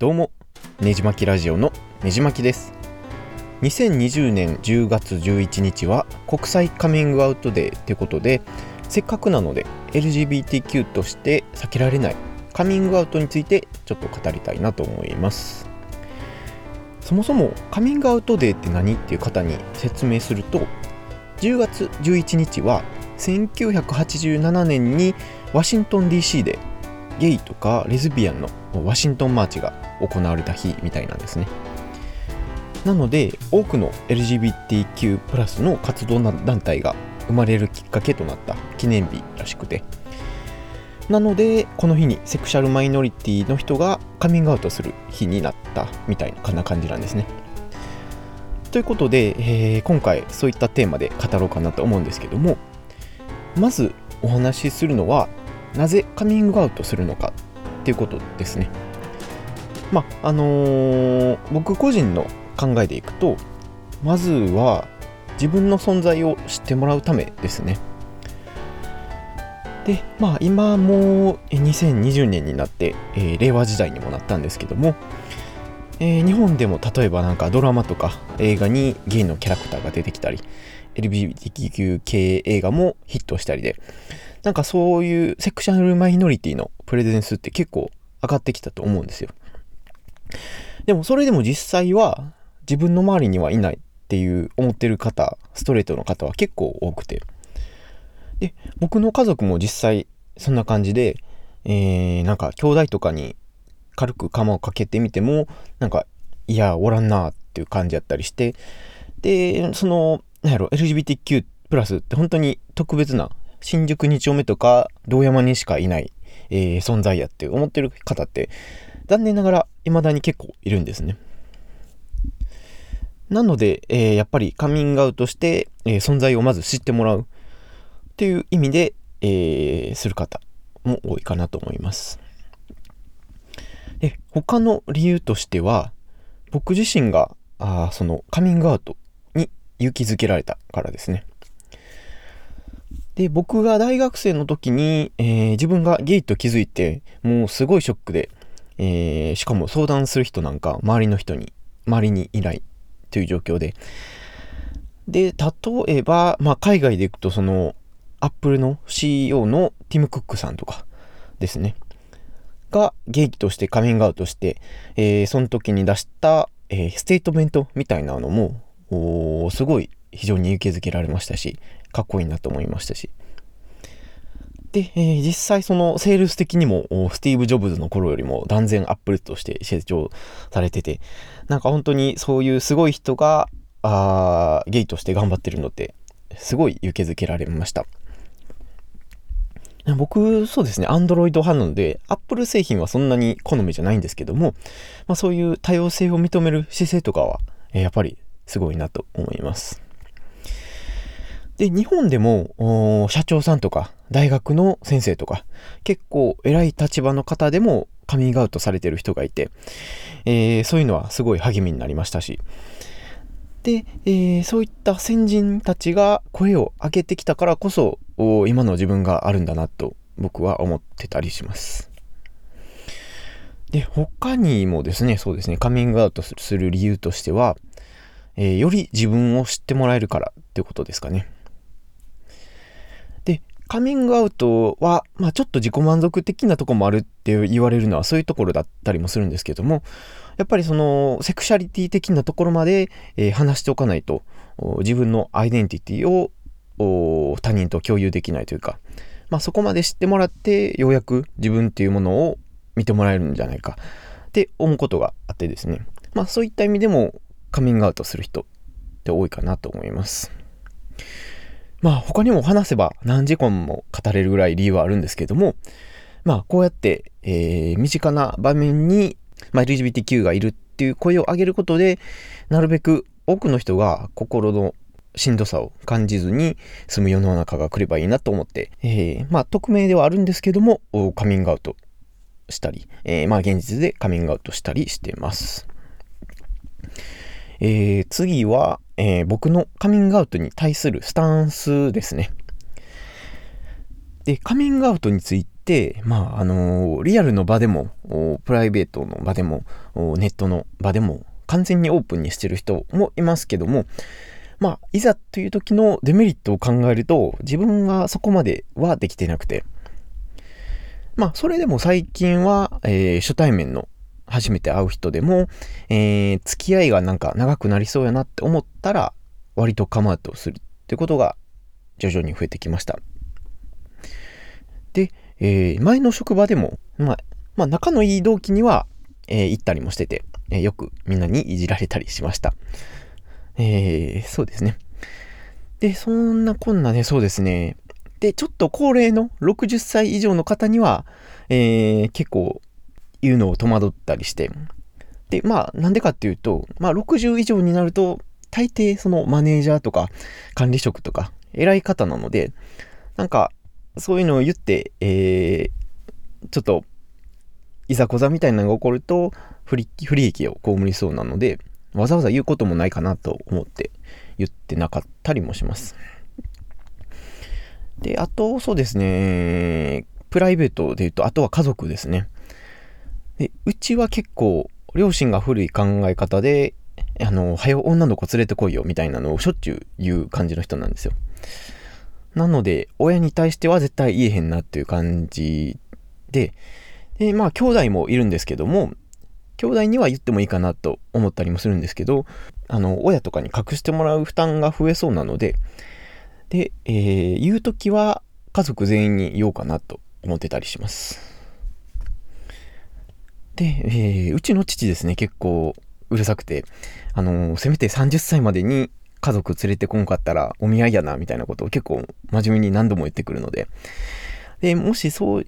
どうもねじまきラジオのねじまきです。2020年10月11日は国際カミングアウトデーってことでせっかくなので LGBTQ として避けられないカミングアウトについてちょっと語りたいなと思います。そもそもカミングアウトデーって何っていう方に説明すると10月11日は1987年にワシントン DC でゲイとかレズビアンのワシントンマーチが行われた日みたいなんですね。なので多くの LGBTQ+ の活動団体が生まれるきっかけとなった記念日らしくて。なのでこの日にセクシャルマイノリティの人がカミングアウトする日になったみたいなな感じなんですね。ということで、えー、今回そういったテーマで語ろうかなと思うんですけどもまずお話しするのはなぜカミングアウトするのかっていうことですね。まああのー、僕個人の考えでいくとまずは自分の存在を知ってもらうためですね。でまあ今もう2020年になって、えー、令和時代にもなったんですけども、えー、日本でも例えばなんかドラマとか映画にゲイのキャラクターが出てきたり LGBTQ 系映画もヒットしたりでなんかそういうセクシャルマイノリティのプレゼンスって結構上がってきたと思うんですよ。でもそれでも実際は自分の周りにはいないっていう思ってる方、ストレートの方は結構多くて。で、僕の家族も実際そんな感じで、えー、なんか兄弟とかに軽く釜をかけてみても、なんか、いや、おらんなっていう感じやったりして、で、その、なんやろ、LGBTQ プラスって本当に特別な新宿2丁目とか道山にしかいない、えー、存在やって思ってる方って残念ながら未だに結構いるんですね。なので、えー、やっぱりカミングアウトして、えー、存在をまず知ってもらうっていう意味で、えー、する方も多いかなと思います。で他の理由としては僕自身があそのカミングアウトに勇気づけられたからですね。で、僕が大学生の時に、えー、自分がゲイと気づいて、もうすごいショックで、えー、しかも相談する人なんか周りの人に、周りにいないという状況で。で、例えば、まあ、海外で行くと、その、アップルの CEO のティム・クックさんとかですね。がゲイとしてカミングアウトして、えー、その時に出した、えー、ステートメントみたいなのも、すごい非常に勇気づけられましたし、かっこいいなと思いましたし。で、えー、実際そのセールス的にもスティーブ・ジョブズの頃よりも断然アップルとして成長されてて、なんか本当にそういうすごい人があゲイとして頑張ってるのってすごい勇気づけられました。僕、そうですね、アンドロイド派なので、アップル製品はそんなに好みじゃないんですけども、まあ、そういう多様性を認める姿勢とかは、えー、やっぱりすごいなと思います。で、日本でも、社長さんとか、大学の先生とか、結構偉い立場の方でもカミングアウトされてる人がいて、えー、そういうのはすごい励みになりましたし、で、えー、そういった先人たちが声を上げてきたからこそ、今の自分があるんだなと僕は思ってたりします。で、他にもですね、そうですね、カミングアウトする理由としては、えー、より自分を知ってもらえるからっていうことですかね。カミングアウトは、まあ、ちょっと自己満足的なとこもあるって言われるのはそういうところだったりもするんですけども、やっぱりそのセクシャリティ的なところまで、えー、話しておかないと、自分のアイデンティティを他人と共有できないというか、まあ、そこまで知ってもらってようやく自分っていうものを見てもらえるんじゃないかって思うことがあってですね、まあ、そういった意味でもカミングアウトする人って多いかなと思います。まあ他にも話せば何時間も語れるぐらい理由はあるんですけども、まあこうやって、えー、身近な場面に、まあ、LGBTQ がいるっていう声を上げることで、なるべく多くの人が心のしんどさを感じずに住む世の中が来ればいいなと思って、えー、まあ匿名ではあるんですけども、カミングアウトしたり、えー、まあ現実でカミングアウトしたりしてます。えー、次は、えー、僕のカミングアウトに対するスタンスですね。で、カミングアウトについて、まあ、あのリアルの場でも、プライベートの場でも、ネットの場でも、完全にオープンにしてる人もいますけども、まあ、いざという時のデメリットを考えると、自分はそこまではできてなくて、まあ、それでも最近は、えー、初対面の初めて会う人でも、えー、付き合いがなんか長くなりそうやなって思ったら、割とカムアウトするってことが徐々に増えてきました。で、えー、前の職場でも、まあ、まあ、仲のいい同期には、えー、行ったりもしてて、え、よくみんなにいじられたりしました。えー、そうですね。で、そんなこんなで、そうですね。で、ちょっと高齢の60歳以上の方には、えー、結構言うのを戸惑ったりして、で、まあ、なんでかっていうと、まあ、60以上になると、大抵そのマネージャーとか管理職とか偉い方なので、なんか、そういうのを言って、えー、ちょっと、いざこざみたいなのが起こると不利、不利益を被りそうなので、わざわざ言うこともないかなと思って言ってなかったりもします。で、あと、そうですね、プライベートで言うと、あとは家族ですね。で、うちは結構、両親が古い考え方で、あの、はよ女の子連れてこいよみたいなのをしょっちゅう言う感じの人なんですよ。なので、親に対しては絶対言えへんなっていう感じで、で、まあ、兄弟もいるんですけども、兄弟には言ってもいいかなと思ったりもするんですけど、あの、親とかに隠してもらう負担が増えそうなので、で、えー、言うときは家族全員に言おうかなと思ってたりします。で、えー、うちの父ですね、結構うるさくて、あのー、せめて30歳までに家族連れてこんかったらお見合いやな、みたいなことを結構真面目に何度も言ってくるので、で、もしそう、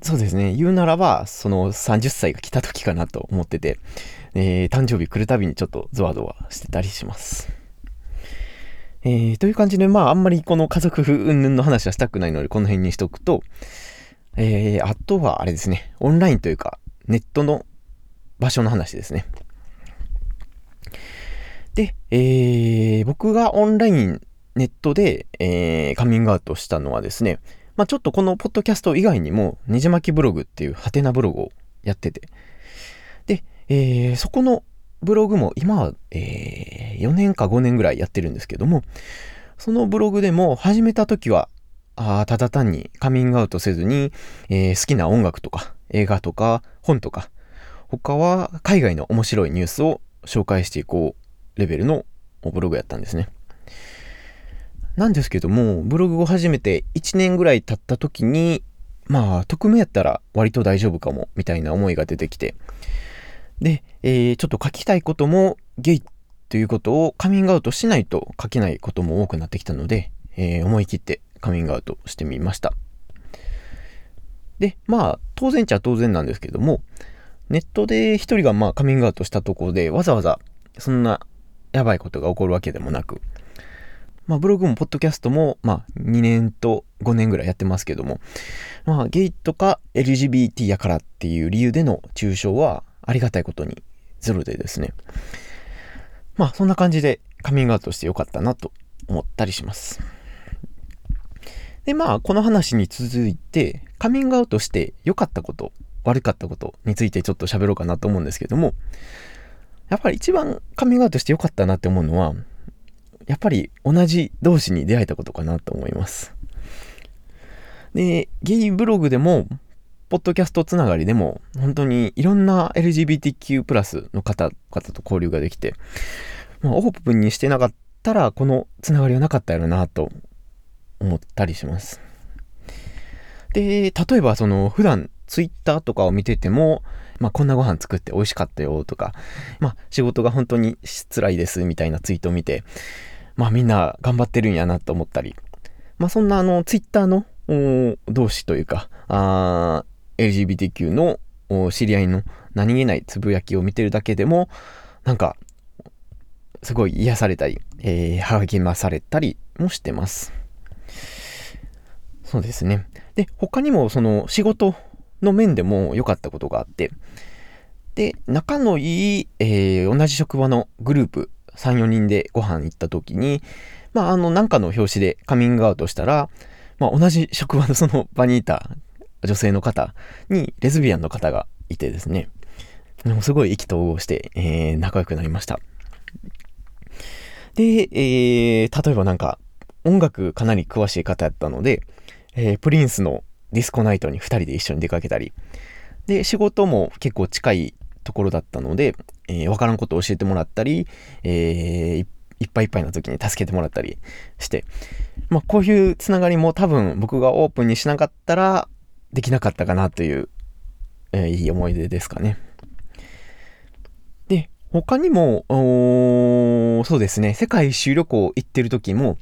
そうですね、言うならば、その30歳が来た時かなと思ってて、えー、誕生日来るたびにちょっとゾワゾワしてたりします。えー、という感じで、まあ、あんまりこの家族風云々の話はしたくないので、この辺にしとくと、えー、あとはあれですね、オンラインというか、ネットの場所の話ですね。で、えー、僕がオンライン、ネットで、えー、カミングアウトしたのはですね、まあ、ちょっとこのポッドキャスト以外にも、ねじ巻きブログっていうハテナブログをやってて、で、えー、そこのブログも今は、えー、4年か5年ぐらいやってるんですけども、そのブログでも始めた時は、あただ単にカミングアウトせずに、えー、好きな音楽とか映画とか本とか、他は海外の面白いニュースを紹介していこうレベルのブログやったんですね。なんですけども、ブログを始めて1年ぐらい経った時に、まあ、匿名やったら割と大丈夫かも、みたいな思いが出てきて、で、えー、ちょっと書きたいこともゲイということをカミングアウトしないと書けないことも多くなってきたので、えー、思い切ってカミングアウトしてみました。で、まあ、当然っちゃ当然なんですけども、ネットで一人がまあカミングアウトしたところでわざわざそんなやばいことが起こるわけでもなく、まあ、ブログもポッドキャストも、まあ、2年と5年ぐらいやってますけども、まあ、ゲイとか LGBT やからっていう理由での抽象はありがたいことにゼロでですね。まあ、そんな感じでカミングアウトしてよかったなと思ったりします。で、まあ、この話に続いて、カミングアウトして良かったこと、悪かったことについてちょっと喋ろうかなと思うんですけども、やっぱり一番カミングアウトしてよかったなって思うのは、やっぱり同じ同士に出会えたことかなと思います。で、ゲイブログでも、ポッドキャストつながりでも、本当にいろんな LGBTQ+ プラスの方々と交流ができて、まあ、オープンにしてなかったら、このつながりはなかったやろなと思ったりします。で、例えばその、普段 Twitter とかを見てても、まあ、こんなご飯作って美味しかったよとか、まあ、仕事が本当に辛いですみたいなツイートを見て、まあ、みんな頑張ってるんやなと思ったり、まあ、そんなあの、ツイッターの同士というか、LGBTQ の知り合いの何気ないつぶやきを見てるだけでも、なんか、すごい癒されたり、えー、励まされたりもしてます。そうですね。で、他にもその仕事の面でも良かったことがあって、で、仲のいい、えー、同じ職場のグループ、3、4人でご飯行った時に、まあ、あの、なんかの表紙でカミングアウトしたら、まあ、同じ職場のその場にいた女性の方にレズビアンの方がいてですね、でもすごい意気投合して、えー、仲良くなりました。で、えー、例えばなんか、音楽かなり詳しい方やったので、えー、プリンスのディスコナイトに2人で一緒に出かけたり、で、仕事も結構近いところだったので、えー、わからんことを教えてもらったり、えー、いっぱいいっぱいな時に助けてもらったりして、まあ、こういうつながりも多分僕がオープンにしなかったらできなかったかなという、えー、いい思い出ですかね。で、他にも、そうですね、世界一周旅行行ってる時も、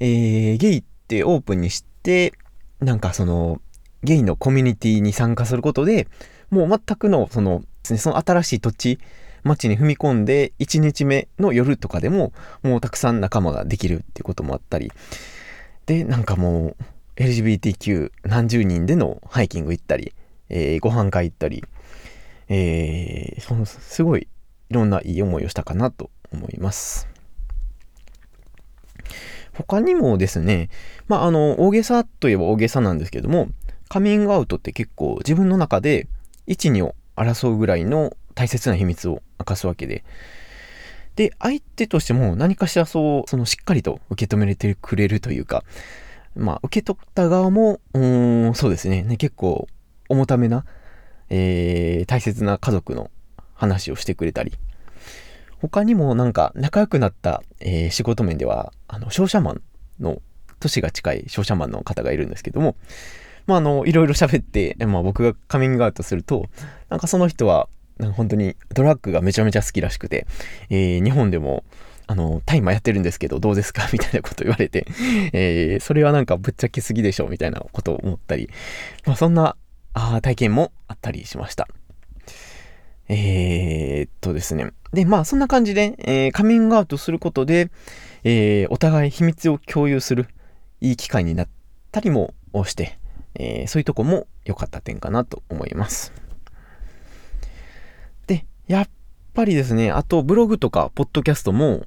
えー、ゲイってオープンにして、なんかその、ゲイのコミュニティに参加することで、もう全くの、その、その新しい土地、街に踏み込んで1日目の夜とかでももうたくさん仲間ができるっていうこともあったりでなんかもう LGBTQ 何十人でのハイキング行ったり、えー、ご飯会行ったり、えー、そのすごいいろんないい思いをしたかなと思います。他にもですね、まあ、あの、大げさといえば大げさなんですけども、カミングアウトって結構自分の中で1、2を争うぐらいの大切な秘密を明かすわけで。で、相手としても何かしらそう、そのしっかりと受け止めてくれるというか、まあ、受け取った側も、うん、そうですね、ね結構重ためな、えー、大切な家族の話をしてくれたり、他にもなんか仲良くなった、えー、仕事面では、あの、商社マンの、年が近い商社マンの方がいるんですけども、まあ、あの、いろいろ喋って、まあ、僕がカミングアウトすると、なんかその人は、なんか本当にドラッグがめちゃめちゃ好きらしくて、えー、日本でも、あの、タイマーやってるんですけど、どうですか？みたいなこと言われて、えー、それはなんかぶっちゃけすぎでしょ？みたいなことを思ったり、まあ、そんな、ああ体験もあったりしました。えー、っとですね。で、まあ、そんな感じで、えー、カミングアウトすることで、えー、お互い秘密を共有するいい機会になったりもして、え、そういうとこも良かった点かなと思います。で、やっぱりですね、あとブログとかポッドキャストも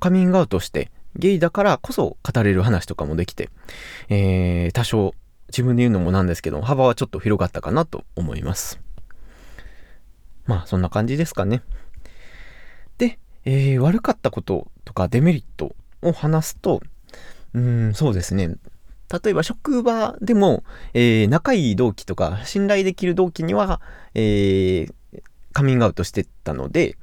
カミングアウトしてゲイだからこそ語れる話とかもできて、え、多少自分で言うのもなんですけど、幅はちょっと広がったかなと思います。まあ、そんな感じですかね。で、えー、悪かったこととかデメリットを話すと、うん、そうですね。例えば職場でも、えー、仲いい同期とか信頼できる同期には、えー、カミングアウトしてたので、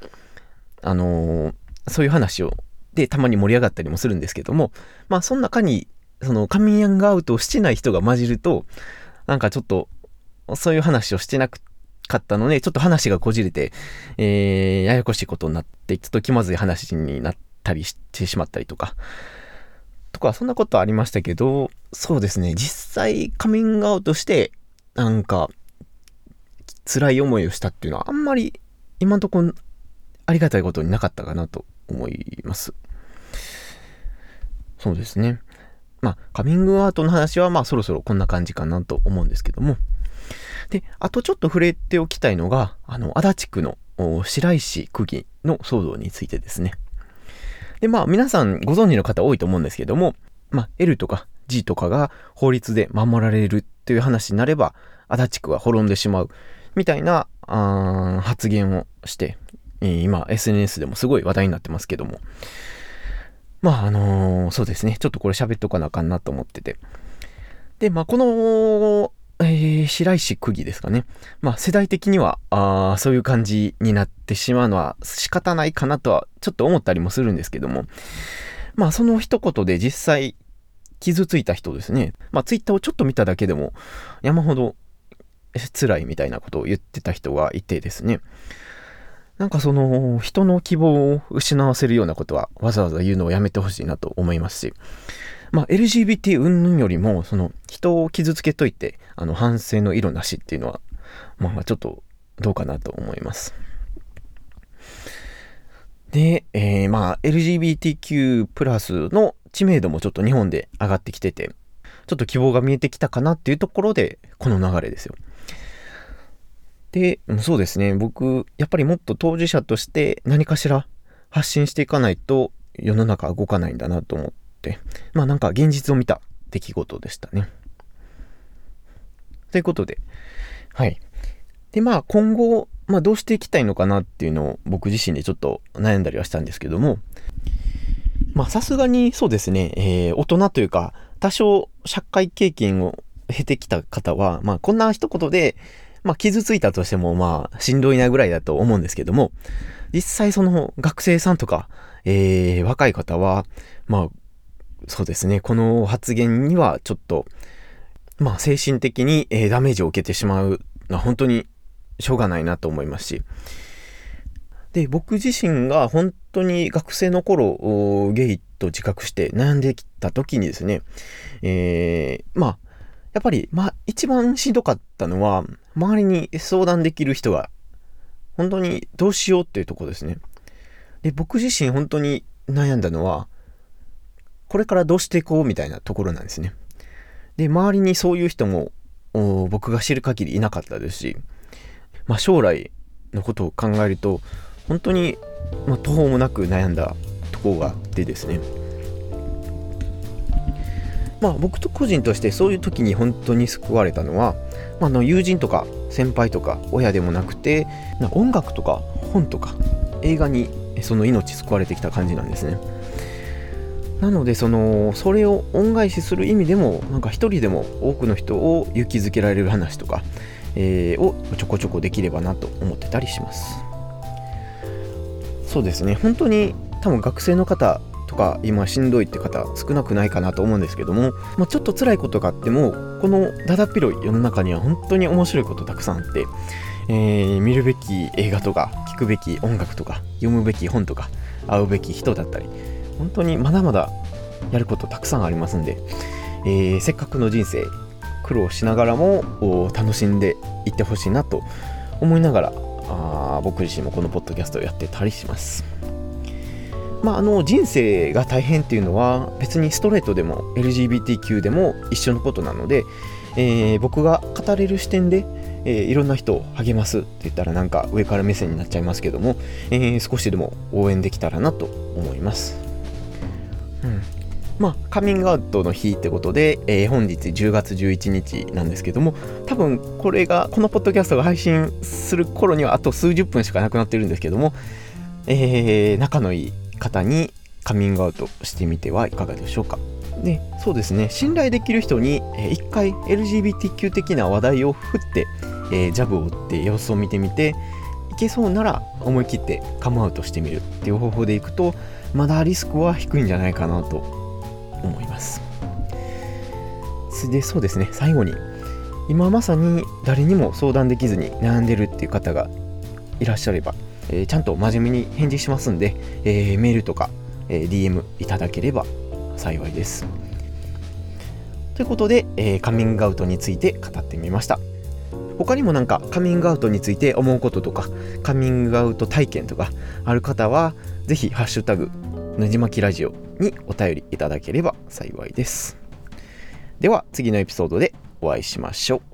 あのー、そういう話を、で、たまに盛り上がったりもするんですけども、まあ、その中に、そのカミングアウトをしてない人が混じると、なんかちょっと、そういう話をしてなくてかったので、ちょっと話がこじれて、えー、ややこしいことになって、ちょっと気まずい話になったりしてしまったりとか、とか、そんなことありましたけど、そうですね、実際カミングアウトして、なんか、辛い思いをしたっていうのはあんまり今んとこありがたいことになかったかなと思います。そうですね。まあ、カミングアウトの話はまあそろそろこんな感じかなと思うんですけども。で、あとちょっと触れておきたいのが、あの、足立区の白石区議の騒動についてですね。で、まあ皆さんご存知の方多いと思うんですけども、まあ L とか G とかが法律で守られるっていう話になれば、足立区は滅んでしまうみたいな発言をして、今 SNS でもすごい話題になってますけども。まああのー、そうですね。ちょっとこれ喋っとかなあかんなと思ってて。で、まあこのえー、白石区議ですかね。まあ世代的には、あそういう感じになってしまうのは仕方ないかなとはちょっと思ったりもするんですけども、まあその一言で実際傷ついた人ですね。まあツイッターをちょっと見ただけでも山ほど辛いみたいなことを言ってた人がいてですね。なんかその人の希望を失わせるようなことはわざわざ言うのをやめてほしいなと思いますし、まあ、LGBT 云々よりも、その、人を傷つけといて、あの、反省の色なしっていうのは、まあ、ちょっと、どうかなと思います。で、えー、まあ、LGBTQ プラスの知名度もちょっと日本で上がってきてて、ちょっと希望が見えてきたかなっていうところで、この流れですよ。で、そうですね。僕、やっぱりもっと当事者として何かしら発信していかないと世の中動かないんだなと思っ、まあなんか現実を見た出来事でしたね。ということで、はい。で、まあ今後、まあどうしていきたいのかなっていうのを僕自身でちょっと悩んだりはしたんですけども、まあさすがにそうですね、えー、大人というか、多少社会経験を経てきた方は、まあこんな一言で、まあ傷ついたとしてもまあしんどいなぐらいだと思うんですけども、実際その学生さんとか、えー、若い方は、まあそうですね、この発言にはちょっと、まあ精神的に、えー、ダメージを受けてしまうのは本当にしょうがないなと思いますし、で、僕自身が本当に学生の頃、ゲイと自覚して悩んできた時にですね、えー、まあ、やっぱり、まあ、一番しんどかったのは、周りに相談できる人が、本当にどうしようっていうとこですね。で、僕自身本当に悩んだのは、これからどうしていこうみたいなところなんですね。で、周りにそういう人も、僕が知る限りいなかったですし、まあ、将来のことを考えると、本当に、まあ、途方もなく悩んだところがあってですねまあ僕と個人としてそういう時に本当に救われたのは、まあ、の友人とか先輩とか親でもなくて音楽とか本とか映画にその命救われてきた感じなんですねなのでそのそれを恩返しする意味でもなんか一人でも多くの人を勇気づけられる話とか、えー、をちょこちょこできればなと思ってたりします。そうですね。本当に多分学生の方とか今しんどいって方少なくないかなと思うんですけども、まあ、ちょっと辛いことがあってもこのだだっ広い世の中には本当に面白いことたくさんあって、えー、見るべき映画とか聴くべき音楽とか読むべき本とか会うべき人だったり本当にまだまだやることたくさんありますんで、えー、せっかくの人生苦労しながらも楽しんでいってほしいなと思いながらあ僕自身もこのポッドキャストをやってたりします。まあ、あの人生が大変っていうのは別にストレートでも LGBTQ でも一緒のことなので、えー、僕が語れる視点で、えー、いろんな人を励ますって言ったらなんか上から目線になっちゃいますけども、えー、少しでも応援できたらなと思います。まあ、カミングアウトの日ってことで、えー、本日10月11日なんですけども、多分これが、このポッドキャストが配信する頃にはあと数十分しかなくなってるんですけども、えー、仲のいい方にカミングアウトしてみてはいかがでしょうか。で、そうですね、信頼できる人に、えー、一回 LGBTQ 的な話題を振って、えー、ジャブを打って様子を見てみて、けそうなら思い切ってカムアウトしてみるっていう方法でいくと、まだリスクは低いんじゃないかなと思います。でそうですね。最後に今まさに誰にも相談できずに悩んでるっていう方がいらっしゃれば、えー、ちゃんと真面目に返事しますんで、えー、メールとか、えー、DM いただければ幸いです。ということで、えカミングアウトについて語ってみました。他にもなんかカミングアウトについて思うこととかカミングアウト体験とかある方は是非ハッシュタグねじまきラジオにお便りいただければ幸いです。では次のエピソードでお会いしましょう。